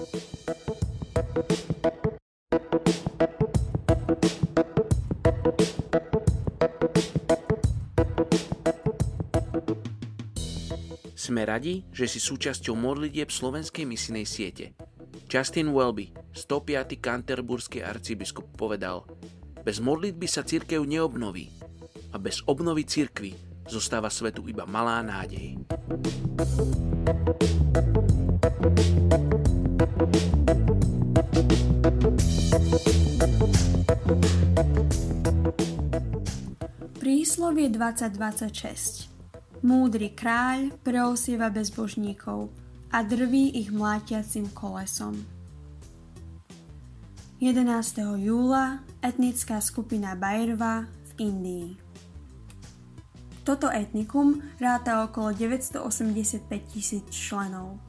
Sme radi, že si súčasťou modlitieb slovenskej misinej siete. Justin Welby, 105. kanterburský arcibiskup, povedal Bez modlitby sa církev neobnoví a bez obnovy církvy zostáva svetu iba malá nádej. Príslovie 2026 Múdry kráľ preosieva bezbožníkov a drví ich mlátiacim kolesom. 11. júla etnická skupina Bajrva v Indii. Toto etnikum ráta okolo 985 tisíc členov.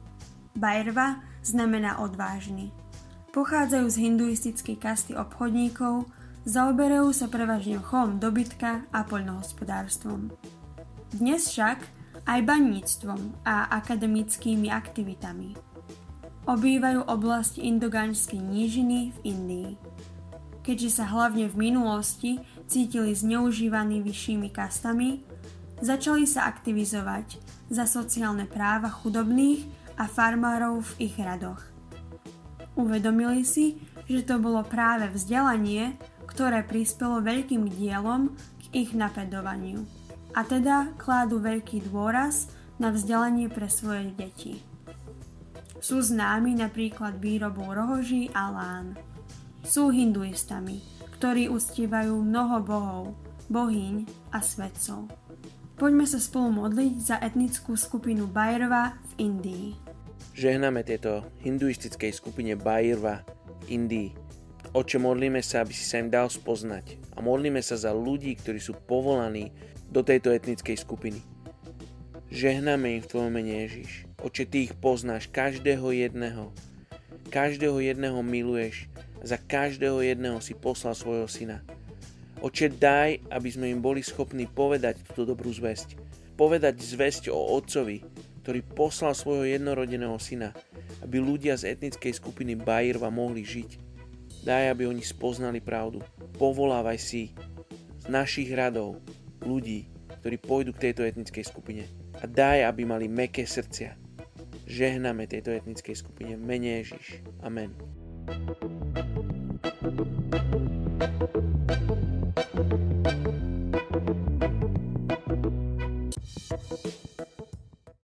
Bajrva znamená odvážny. Pochádzajú z hinduistickej kasty obchodníkov, zaoberajú sa prevažne chom dobytka a poľnohospodárstvom. Dnes však aj baníctvom a akademickými aktivitami. Obývajú oblasť Indoganskej nížiny v Indii. Keďže sa hlavne v minulosti cítili zneužívaní vyššími kastami, začali sa aktivizovať za sociálne práva chudobných a farmárov v ich radoch. Uvedomili si, že to bolo práve vzdelanie, ktoré prispelo veľkým dielom k ich napredovaniu a teda kládú veľký dôraz na vzdelanie pre svoje deti. Sú známi napríklad výrobou rohoží a lán. Sú hinduistami, ktorí uctievajú mnoho bohov, bohyň a svetcov. Poďme sa spolu modliť za etnickú skupinu Bajrva v Indii. Žehname tieto hinduistickej skupine Bajrva v Indii. Oče, modlíme sa, aby si sa im dal spoznať a modlíme sa za ľudí, ktorí sú povolaní do tejto etnickej skupiny. Žehname im v Tvojom mene Ježiš. Oče, Ty ich poznáš, každého jedného. Každého jedného miluješ. Za každého jedného si poslal svojho syna. Oče, daj, aby sme im boli schopní povedať túto dobrú zväzť. Povedať zväzť o Otcovi, ktorý poslal svojho jednorodeného syna, aby ľudia z etnickej skupiny Bajirva mohli žiť. Daj, aby oni spoznali pravdu. Povolávaj si z našich radov ľudí, ktorí pôjdu k tejto etnickej skupine. A daj, aby mali meké srdcia. Žehname tejto etnickej skupine. Mene Ježiš. Amen. Thank you.